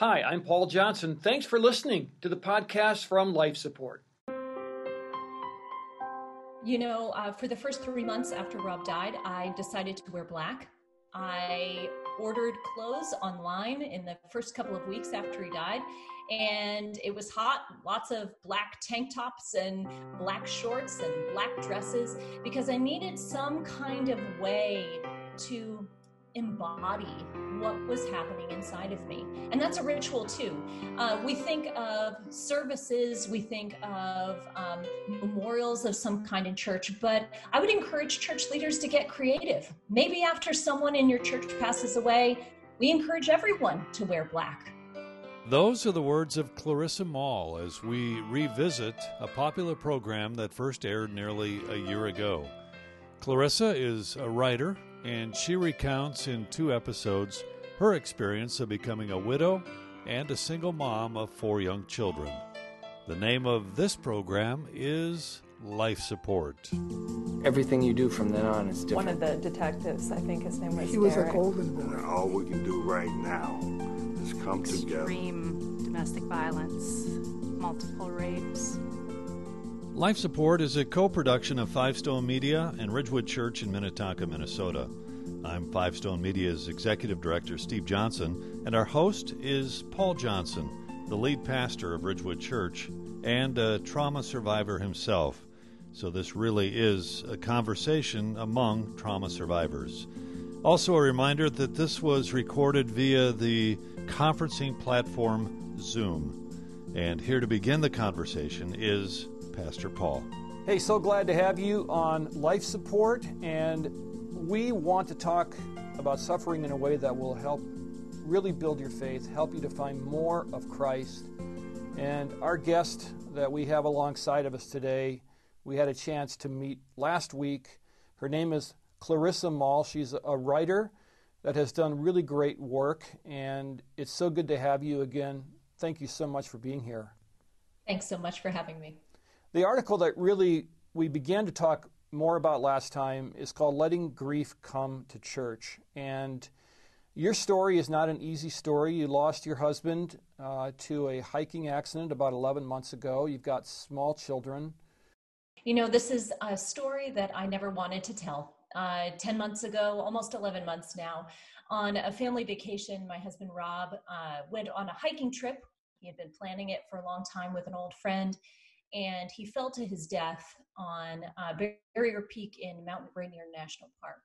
Hi, I'm Paul Johnson. Thanks for listening to the podcast from Life Support. You know, uh, for the first three months after Rob died, I decided to wear black. I ordered clothes online in the first couple of weeks after he died, and it was hot lots of black tank tops and black shorts and black dresses because I needed some kind of way to embody what was happening inside of me. And that's a ritual too. Uh, we think of services, we think of um, memorials of some kind in church, but I would encourage church leaders to get creative. Maybe after someone in your church passes away, we encourage everyone to wear black. Those are the words of Clarissa Moll as we revisit a popular program that first aired nearly a year ago. Clarissa is a writer, and she recounts in two episodes her experience of becoming a widow and a single mom of four young children. The name of this program is Life Support. Everything you do from then on is different. One of the detectives, I think his name was He was a golden boy. And all we can do right now is come together. extreme domestic violence, multiple rapes. Life Support is a co production of Five Stone Media and Ridgewood Church in Minnetonka, Minnesota. I'm Five Stone Media's Executive Director, Steve Johnson, and our host is Paul Johnson, the lead pastor of Ridgewood Church and a trauma survivor himself. So, this really is a conversation among trauma survivors. Also, a reminder that this was recorded via the conferencing platform Zoom. And here to begin the conversation is Pastor Paul. Hey, so glad to have you on life support. And we want to talk about suffering in a way that will help really build your faith, help you to find more of Christ. And our guest that we have alongside of us today, we had a chance to meet last week. Her name is Clarissa Moll. She's a writer that has done really great work. And it's so good to have you again. Thank you so much for being here. Thanks so much for having me. The article that really we began to talk more about last time is called Letting Grief Come to Church. And your story is not an easy story. You lost your husband uh, to a hiking accident about 11 months ago. You've got small children. You know, this is a story that I never wanted to tell. Uh, 10 months ago, almost 11 months now, on a family vacation, my husband Rob uh, went on a hiking trip. He had been planning it for a long time with an old friend, and he fell to his death on uh, Barrier Peak in Mount Rainier National Park.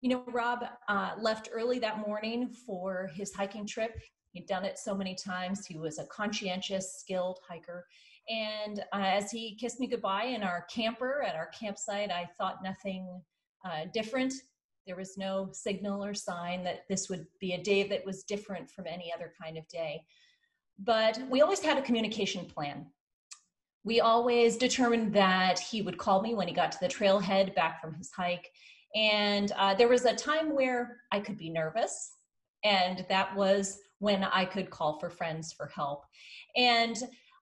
You know, Rob uh, left early that morning for his hiking trip. He'd done it so many times. He was a conscientious, skilled hiker. And uh, as he kissed me goodbye in our camper at our campsite, I thought nothing uh, different. There was no signal or sign that this would be a day that was different from any other kind of day. But we always had a communication plan. We always determined that he would call me when he got to the trailhead back from his hike. And uh, there was a time where I could be nervous, and that was when I could call for friends for help. And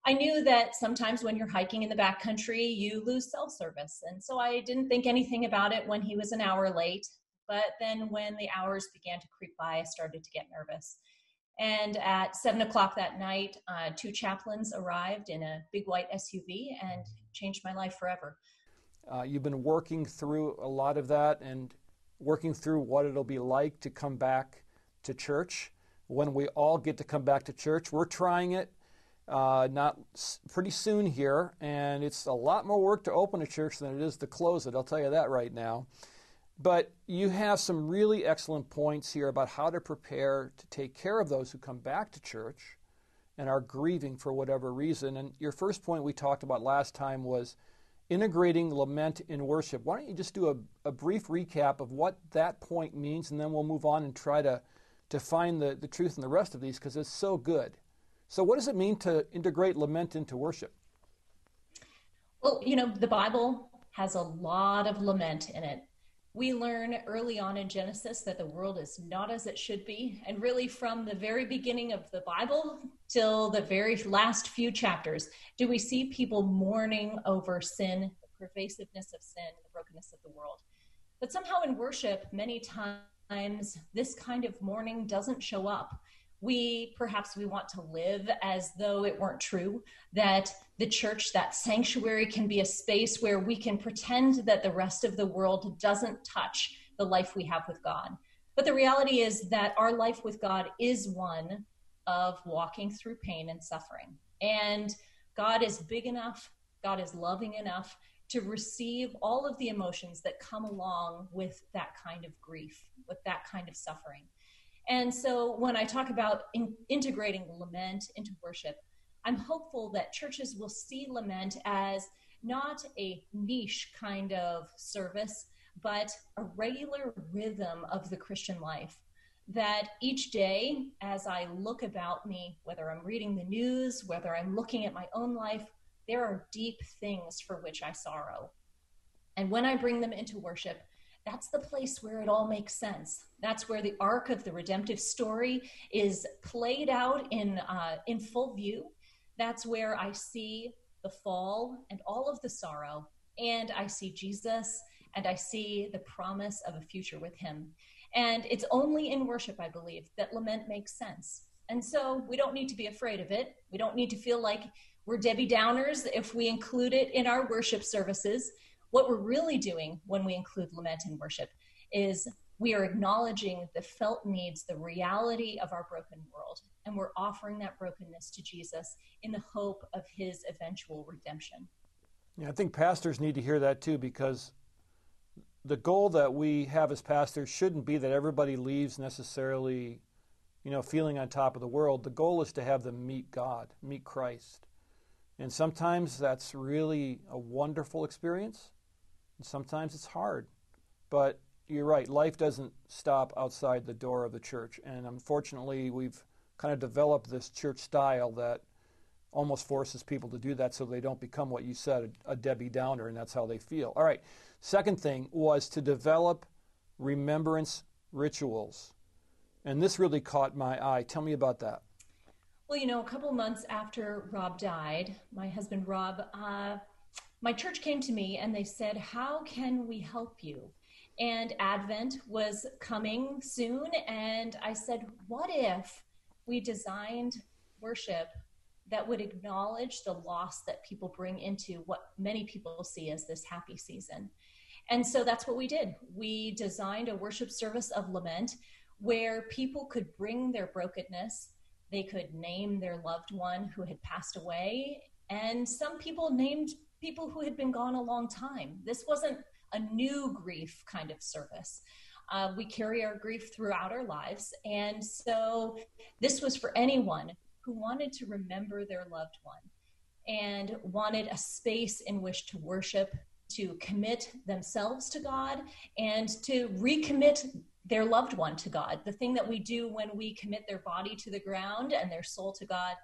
I knew that sometimes when you're hiking in the backcountry, you lose cell service. And so I didn't think anything about it when he was an hour late. But then when the hours began to creep by, I started to get nervous. And at seven o'clock that night, uh, two chaplains arrived in a big white SUV and changed my life forever. Uh, you've been working through a lot of that and working through what it'll be like to come back to church when we all get to come back to church. We're trying it uh, not pretty soon here, and it's a lot more work to open a church than it is to close it. I'll tell you that right now. But you have some really excellent points here about how to prepare to take care of those who come back to church and are grieving for whatever reason. And your first point we talked about last time was integrating lament in worship. Why don't you just do a, a brief recap of what that point means, and then we'll move on and try to, to find the, the truth in the rest of these because it's so good. So, what does it mean to integrate lament into worship? Well, you know, the Bible has a lot of lament in it. We learn early on in Genesis that the world is not as it should be. And really, from the very beginning of the Bible till the very last few chapters, do we see people mourning over sin, the pervasiveness of sin, the brokenness of the world. But somehow in worship, many times, this kind of mourning doesn't show up. We perhaps we want to live as though it weren't true that the church that sanctuary can be a space where we can pretend that the rest of the world doesn't touch the life we have with god. But the reality is that our life with god is one of walking through pain and suffering. And god is big enough god is loving enough to receive all of the emotions that come along with that kind of grief with that kind of suffering and so when I talk about in, integrating lament into worship, I'm hopeful that churches will see lament as not a niche kind of service, but a regular rhythm of the Christian life. That each day, as I look about me, whether I'm reading the news, whether I'm looking at my own life, there are deep things for which I sorrow. And when I bring them into worship, that's the place where it all makes sense. That's where the arc of the redemptive story is played out in uh, in full view. That's where I see the fall and all of the sorrow, and I see Jesus, and I see the promise of a future with Him. And it's only in worship, I believe, that lament makes sense. And so we don't need to be afraid of it. We don't need to feel like we're Debbie Downers if we include it in our worship services. What we're really doing when we include lament in worship is we are acknowledging the felt needs, the reality of our broken world, and we're offering that brokenness to Jesus in the hope of his eventual redemption. Yeah, I think pastors need to hear that too because the goal that we have as pastors shouldn't be that everybody leaves necessarily, you know, feeling on top of the world. The goal is to have them meet God, meet Christ. And sometimes that's really a wonderful experience. Sometimes it's hard. But you're right, life doesn't stop outside the door of the church. And unfortunately, we've kind of developed this church style that almost forces people to do that so they don't become what you said, a, a Debbie Downer, and that's how they feel. All right. Second thing was to develop remembrance rituals. And this really caught my eye. Tell me about that. Well, you know, a couple months after Rob died, my husband Rob uh, my church came to me and they said, How can we help you? And Advent was coming soon. And I said, What if we designed worship that would acknowledge the loss that people bring into what many people see as this happy season? And so that's what we did. We designed a worship service of lament where people could bring their brokenness, they could name their loved one who had passed away, and some people named people who had been gone a long time. This wasn't a new grief kind of service. Uh, we carry our grief throughout our lives. And so this was for anyone who wanted to remember their loved one and wanted a space in which to worship, to commit themselves to God, and to recommit their loved one to God. The thing that we do when we commit their body to the ground and their soul to God,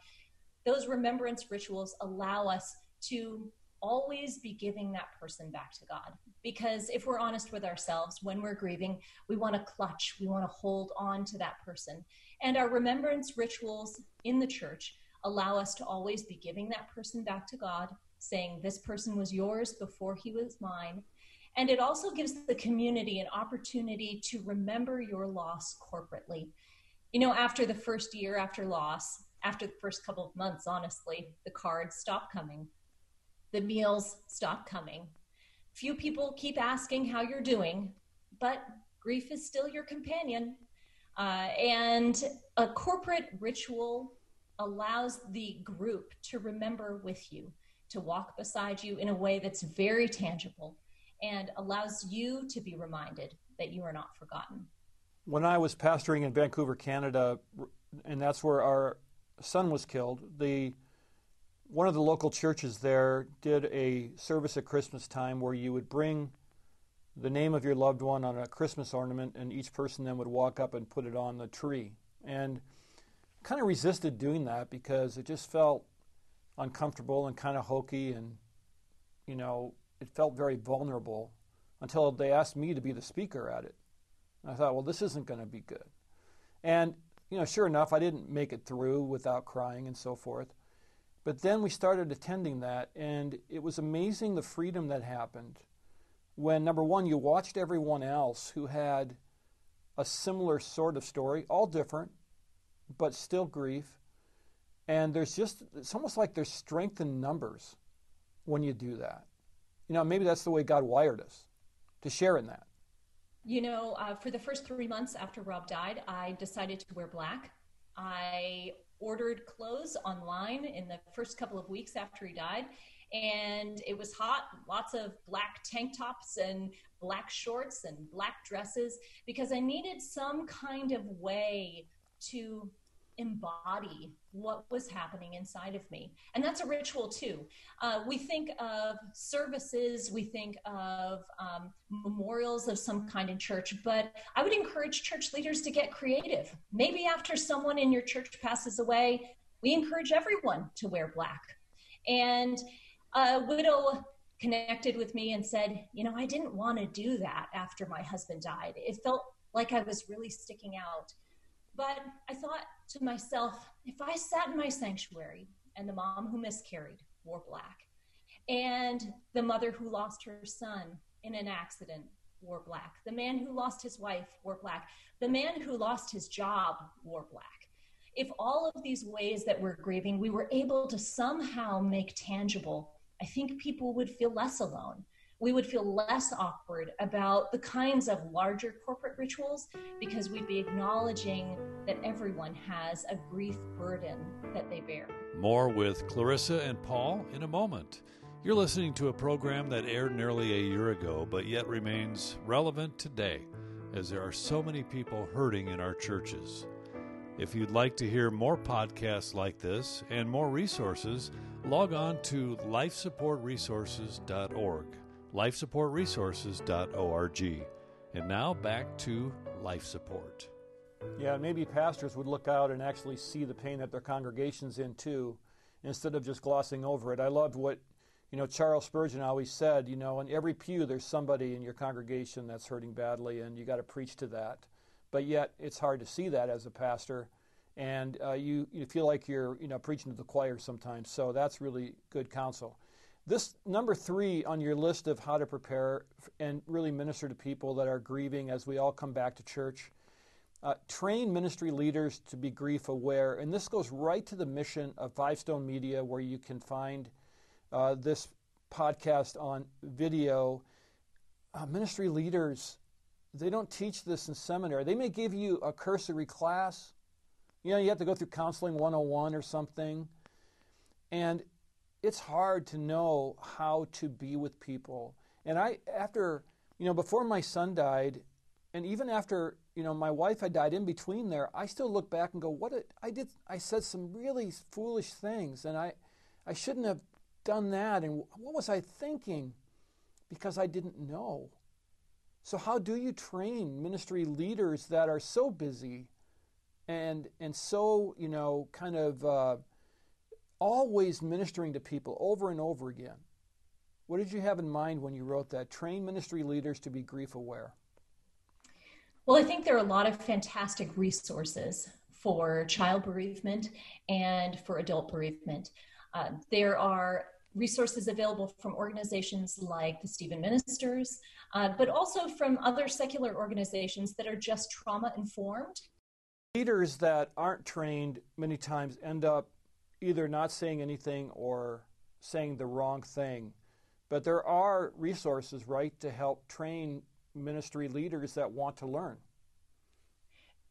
those remembrance rituals allow us to always be giving that person back to God. Because if we're honest with ourselves, when we're grieving, we want to clutch, we want to hold on to that person. And our remembrance rituals in the church allow us to always be giving that person back to God, saying, This person was yours before he was mine. And it also gives the community an opportunity to remember your loss corporately. You know, after the first year after loss, after the first couple of months, honestly, the cards stop coming the meals stop coming. Few people keep asking how you're doing, but grief is still your companion. Uh, and a corporate ritual allows the group to remember with you, to walk beside you in a way that's very tangible and allows you to be reminded that you are not forgotten. When I was pastoring in Vancouver, Canada, and that's where our son was killed, the one of the local churches there did a service at Christmas time where you would bring the name of your loved one on a Christmas ornament, and each person then would walk up and put it on the tree. And kind of resisted doing that because it just felt uncomfortable and kind of hokey, and you know, it felt very vulnerable until they asked me to be the speaker at it. And I thought, well, this isn't going to be good. And you know, sure enough, I didn't make it through without crying and so forth. But then we started attending that, and it was amazing the freedom that happened when, number one, you watched everyone else who had a similar sort of story, all different, but still grief. And there's just, it's almost like there's strength in numbers when you do that. You know, maybe that's the way God wired us to share in that. You know, uh, for the first three months after Rob died, I decided to wear black. I ordered clothes online in the first couple of weeks after he died, and it was hot lots of black tank tops and black shorts and black dresses because I needed some kind of way to embody what was happening inside of me. And that's a ritual too. Uh, we think of services, we think of um, memorials of some kind in church, but I would encourage church leaders to get creative. Maybe after someone in your church passes away, we encourage everyone to wear black. And a widow connected with me and said, You know, I didn't want to do that after my husband died. It felt like I was really sticking out. But I thought to myself, if I sat in my sanctuary and the mom who miscarried wore black, and the mother who lost her son in an accident wore black, the man who lost his wife wore black, the man who lost his job wore black. If all of these ways that we're grieving, we were able to somehow make tangible, I think people would feel less alone we would feel less awkward about the kinds of larger corporate rituals because we'd be acknowledging that everyone has a grief burden that they bear. More with Clarissa and Paul in a moment. You're listening to a program that aired nearly a year ago, but yet remains relevant today, as there are so many people hurting in our churches. If you'd like to hear more podcasts like this and more resources, log on to lifesupportresources.org lifesupportresources.org. And now back to life support. Yeah, maybe pastors would look out and actually see the pain that their congregation's in too, instead of just glossing over it. I loved what you know Charles Spurgeon always said. You know, in every pew there's somebody in your congregation that's hurting badly, and you got to preach to that. But yet it's hard to see that as a pastor, and uh, you you feel like you're you know preaching to the choir sometimes. So that's really good counsel. This number three on your list of how to prepare and really minister to people that are grieving as we all come back to church. Uh, train ministry leaders to be grief aware. And this goes right to the mission of Five Stone Media, where you can find uh, this podcast on video. Uh, ministry leaders, they don't teach this in seminary. They may give you a cursory class. You know, you have to go through Counseling 101 or something. And it's hard to know how to be with people. And I, after, you know, before my son died, and even after, you know, my wife had died in between there, I still look back and go, what did, I did, I said some really foolish things, and I, I shouldn't have done that. And what was I thinking? Because I didn't know. So, how do you train ministry leaders that are so busy and, and so, you know, kind of, uh, always ministering to people over and over again. What did you have in mind when you wrote that? Train ministry leaders to be grief aware. Well, I think there are a lot of fantastic resources for child bereavement and for adult bereavement. Uh, there are resources available from organizations like the Stephen Ministers, uh, but also from other secular organizations that are just trauma informed. Leaders that aren't trained many times end up either not saying anything or saying the wrong thing. But there are resources, right, to help train ministry leaders that want to learn.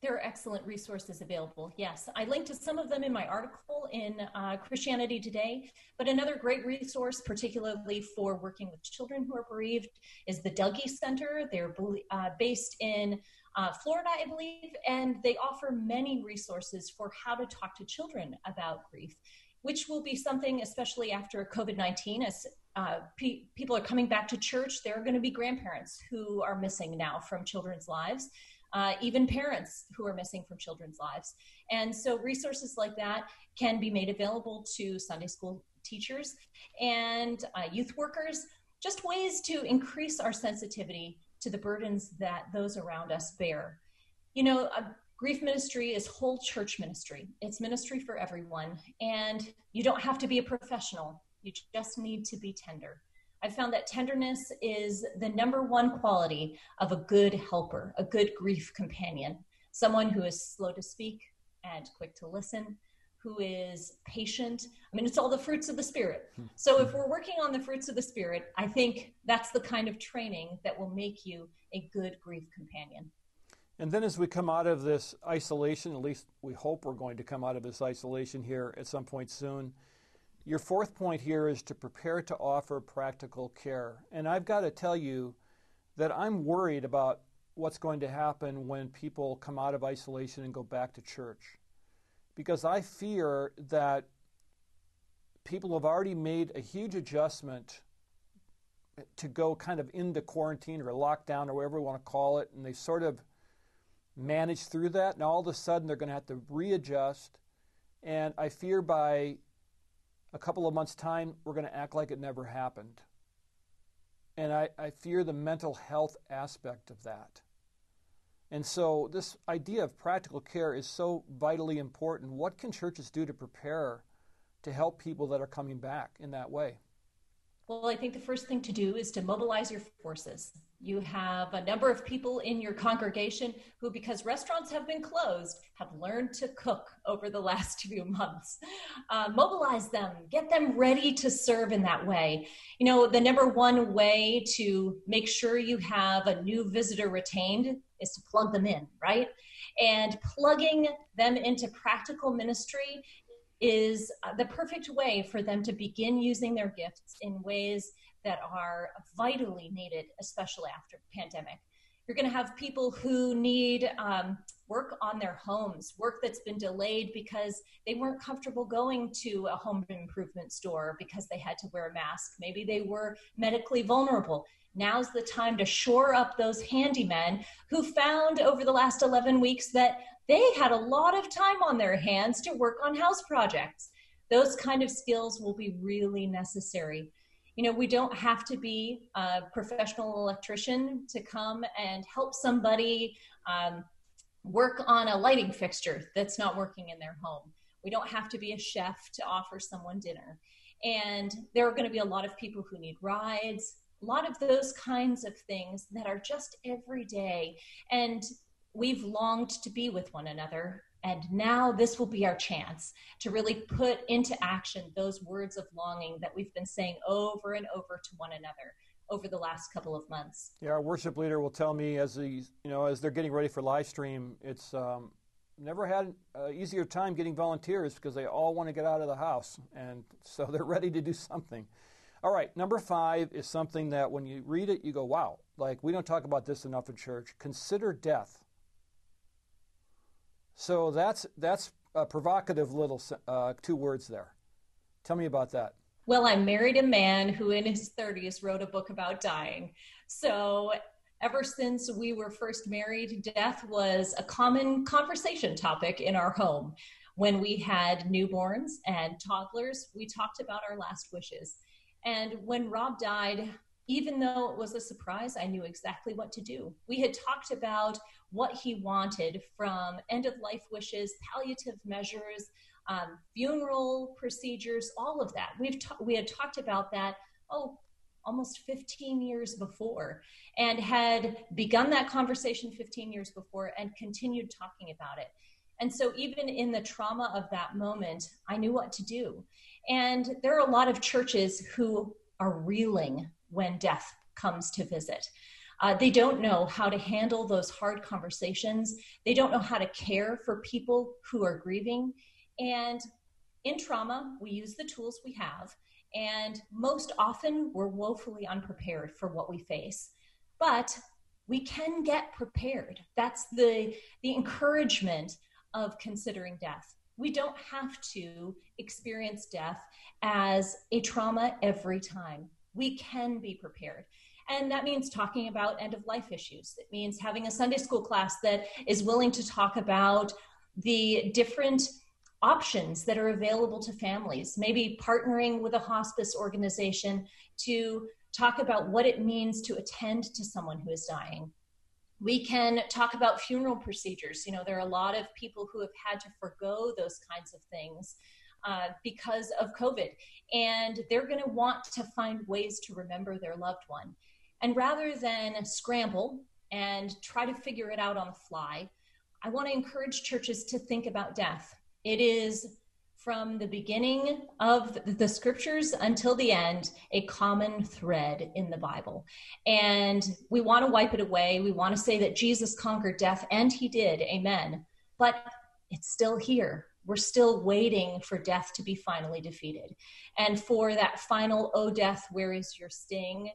There are excellent resources available. Yes, I linked to some of them in my article in uh, Christianity Today. But another great resource, particularly for working with children who are bereaved, is the Dougy Center. They're uh, based in uh, Florida, I believe, and they offer many resources for how to talk to children about grief, which will be something, especially after COVID 19, as uh, pe- people are coming back to church, there are going to be grandparents who are missing now from children's lives. Uh, even parents who are missing from children's lives. And so resources like that can be made available to Sunday school teachers and uh, youth workers, just ways to increase our sensitivity to the burdens that those around us bear. You know, grief ministry is whole church ministry, it's ministry for everyone. And you don't have to be a professional, you just need to be tender. I found that tenderness is the number one quality of a good helper, a good grief companion, someone who is slow to speak and quick to listen, who is patient. I mean, it's all the fruits of the Spirit. Hmm. So if we're working on the fruits of the Spirit, I think that's the kind of training that will make you a good grief companion. And then as we come out of this isolation, at least we hope we're going to come out of this isolation here at some point soon. Your fourth point here is to prepare to offer practical care. And I've got to tell you that I'm worried about what's going to happen when people come out of isolation and go back to church. Because I fear that people have already made a huge adjustment to go kind of into quarantine or lockdown or whatever we want to call it, and they sort of manage through that. And all of a sudden, they're going to have to readjust. And I fear by a couple of months' time, we're going to act like it never happened. And I, I fear the mental health aspect of that. And so, this idea of practical care is so vitally important. What can churches do to prepare to help people that are coming back in that way? Well, I think the first thing to do is to mobilize your forces. You have a number of people in your congregation who, because restaurants have been closed, have learned to cook over the last few months. Uh, mobilize them, get them ready to serve in that way. You know, the number one way to make sure you have a new visitor retained is to plug them in, right? And plugging them into practical ministry is uh, the perfect way for them to begin using their gifts in ways that are vitally needed, especially after pandemic. You're going to have people who need um, work on their homes, work that's been delayed because they weren't comfortable going to a home improvement store because they had to wear a mask. Maybe they were medically vulnerable. Now's the time to shore up those handymen who found over the last 11 weeks that they had a lot of time on their hands to work on house projects. Those kind of skills will be really necessary. You know, we don't have to be a professional electrician to come and help somebody um, work on a lighting fixture that's not working in their home. We don't have to be a chef to offer someone dinner. And there are going to be a lot of people who need rides, a lot of those kinds of things that are just every day. And we've longed to be with one another. And now this will be our chance to really put into action those words of longing that we've been saying over and over to one another over the last couple of months. Yeah, our worship leader will tell me as these, you know, as they're getting ready for live stream, it's um, never had an easier time getting volunteers because they all want to get out of the house, and so they're ready to do something. All right, number five is something that when you read it, you go, "Wow!" Like we don't talk about this enough in church. Consider death. So that's that's a provocative little uh, two words there. Tell me about that. Well, I married a man who, in his 30s, wrote a book about dying. So ever since we were first married, death was a common conversation topic in our home. When we had newborns and toddlers, we talked about our last wishes. And when Rob died, even though it was a surprise, I knew exactly what to do. We had talked about what he wanted from end of life wishes, palliative measures, um, funeral procedures, all of that. We've ta- we had talked about that. Oh, almost 15 years before, and had begun that conversation 15 years before, and continued talking about it. And so, even in the trauma of that moment, I knew what to do. And there are a lot of churches who are reeling when death comes to visit. Uh, they don't know how to handle those hard conversations. They don't know how to care for people who are grieving. And in trauma, we use the tools we have. And most often, we're woefully unprepared for what we face. But we can get prepared. That's the, the encouragement of considering death. We don't have to experience death as a trauma every time. We can be prepared. And that means talking about end of life issues. It means having a Sunday school class that is willing to talk about the different options that are available to families, maybe partnering with a hospice organization to talk about what it means to attend to someone who is dying. We can talk about funeral procedures. You know, there are a lot of people who have had to forego those kinds of things uh, because of COVID, and they're going to want to find ways to remember their loved one. And rather than scramble and try to figure it out on the fly, I want to encourage churches to think about death. It is from the beginning of the scriptures until the end a common thread in the Bible. And we want to wipe it away. We want to say that Jesus conquered death, and he did. Amen. But it's still here. We're still waiting for death to be finally defeated. And for that final, oh, death, where is your sting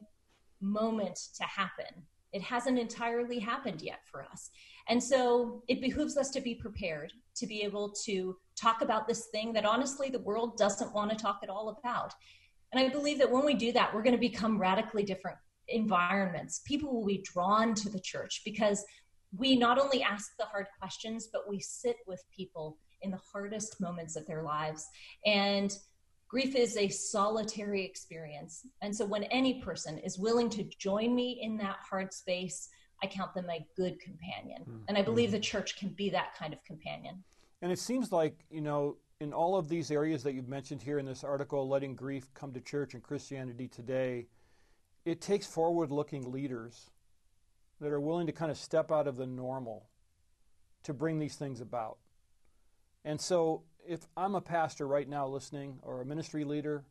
moment to happen. It hasn't entirely happened yet for us. And so it behooves us to be prepared to be able to talk about this thing that honestly the world doesn't want to talk at all about. And I believe that when we do that, we're going to become radically different environments. People will be drawn to the church because we not only ask the hard questions, but we sit with people in the hardest moments of their lives. And grief is a solitary experience. And so when any person is willing to join me in that hard space, I count them a good companion. Mm-hmm. And I believe the church can be that kind of companion. And it seems like, you know, in all of these areas that you've mentioned here in this article, Letting Grief Come to Church and Christianity Today, it takes forward looking leaders that are willing to kind of step out of the normal to bring these things about. And so, if I'm a pastor right now listening or a ministry leader,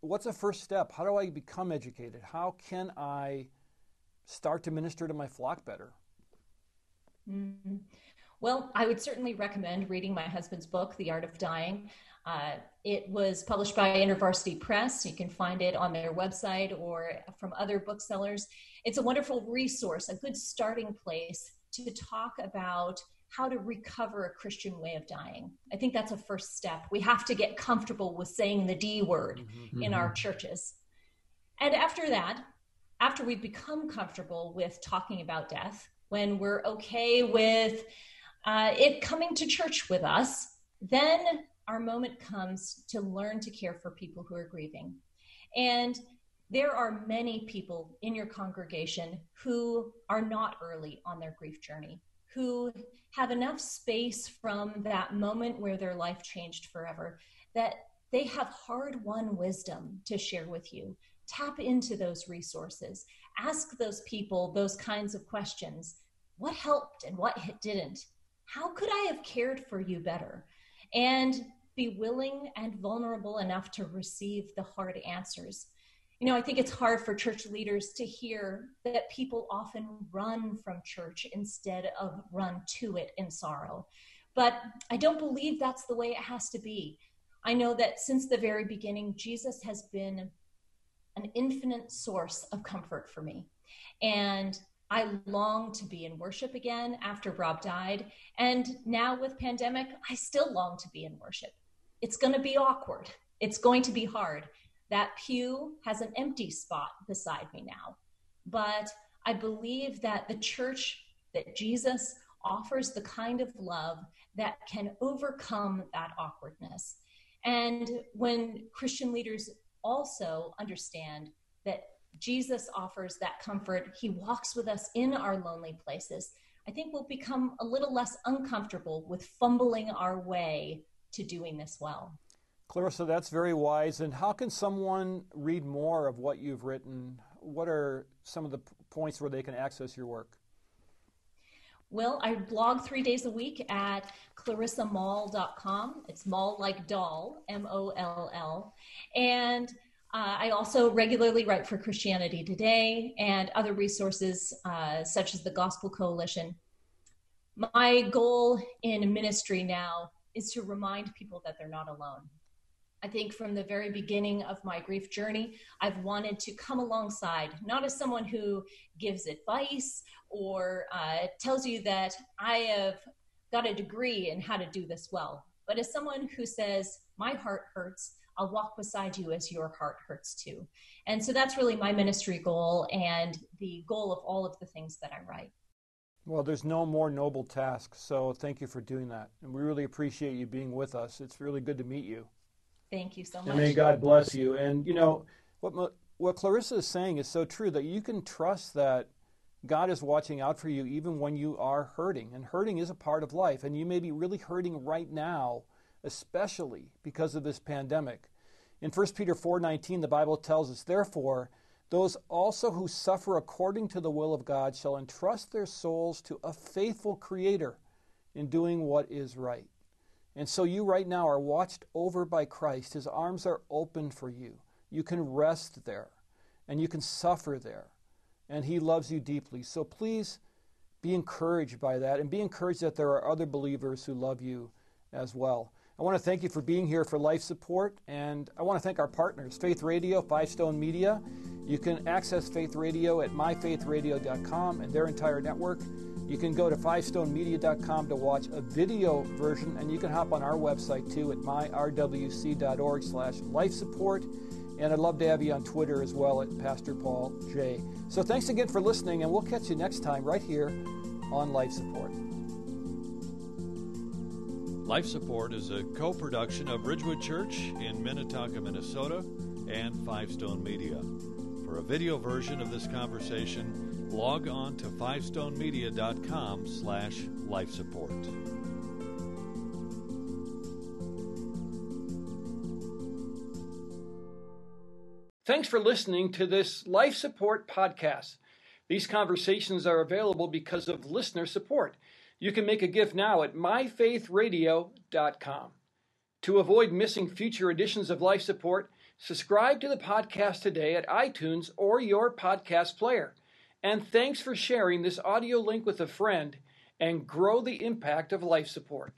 what's the first step? How do I become educated? How can I start to minister to my flock better? Mm-hmm. Well, I would certainly recommend reading my husband's book, The Art of Dying. Uh, it was published by InterVarsity Press. You can find it on their website or from other booksellers. It's a wonderful resource, a good starting place to talk about how to recover a Christian way of dying. I think that's a first step. We have to get comfortable with saying the D word mm-hmm. in our mm-hmm. churches. And after that, after we've become comfortable with talking about death, when we're okay with uh, it coming to church with us, then our moment comes to learn to care for people who are grieving. And there are many people in your congregation who are not early on their grief journey, who have enough space from that moment where their life changed forever that they have hard won wisdom to share with you. Tap into those resources. Ask those people those kinds of questions. What helped and what didn't? how could I have cared for you better? And be willing and vulnerable enough to receive the hard answers. You know, I think it's hard for church leaders to hear that people often run from church instead of run to it in sorrow. But I don't believe that's the way it has to be. I know that since the very beginning, Jesus has been an infinite source of comfort for me. And I long to be in worship again after Rob died. And now with pandemic, I still long to be in worship. It's going to be awkward. It's going to be hard. That pew has an empty spot beside me now. But I believe that the church, that Jesus offers the kind of love that can overcome that awkwardness. And when Christian leaders also understand that Jesus offers that comfort. He walks with us in our lonely places. I think we'll become a little less uncomfortable with fumbling our way to doing this well. Clarissa, that's very wise. And how can someone read more of what you've written? What are some of the points where they can access your work? Well, I blog three days a week at clarissamoll.com. It's Moll like doll, M O L L. And uh, I also regularly write for Christianity Today and other resources uh, such as the Gospel Coalition. My goal in ministry now is to remind people that they're not alone. I think from the very beginning of my grief journey, I've wanted to come alongside, not as someone who gives advice or uh, tells you that I have got a degree in how to do this well, but as someone who says, My heart hurts I'll walk beside you as your heart hurts too. And so that's really my ministry goal and the goal of all of the things that I write. Well, there's no more noble task, so thank you for doing that. And we really appreciate you being with us. It's really good to meet you. Thank you so much. And may God bless you. And, you know, what, what Clarissa is saying is so true that you can trust that God is watching out for you even when you are hurting. And hurting is a part of life. And you may be really hurting right now especially because of this pandemic. In 1 Peter 4:19 the Bible tells us therefore Those also who suffer according to the will of God shall entrust their souls to a faithful Creator in doing what is right. And so you right now are watched over by Christ. His arms are open for you. You can rest there and you can suffer there. And He loves you deeply. So please be encouraged by that and be encouraged that there are other believers who love you as well. I want to thank you for being here for life support, and I want to thank our partners Faith Radio, Five Stone Media. You can access Faith Radio at myfaithradio.com and their entire network. You can go to fivestonemedia.com to watch a video version, and you can hop on our website too at myrwc.org slash life support. And I'd love to have you on Twitter as well at Pastor Paul J. So thanks again for listening, and we'll catch you next time right here on Life Support. Life Support is a co production of Ridgewood Church in Minnetonka, Minnesota, and Five Stone Media. For a video version of this conversation, log on to fivestonemedia.com slash life support. Thanks for listening to this Life Support podcast. These conversations are available because of listener support. You can make a gift now at myfaithradio.com. To avoid missing future editions of Life Support, subscribe to the podcast today at iTunes or your podcast player. And thanks for sharing this audio link with a friend and grow the impact of life support.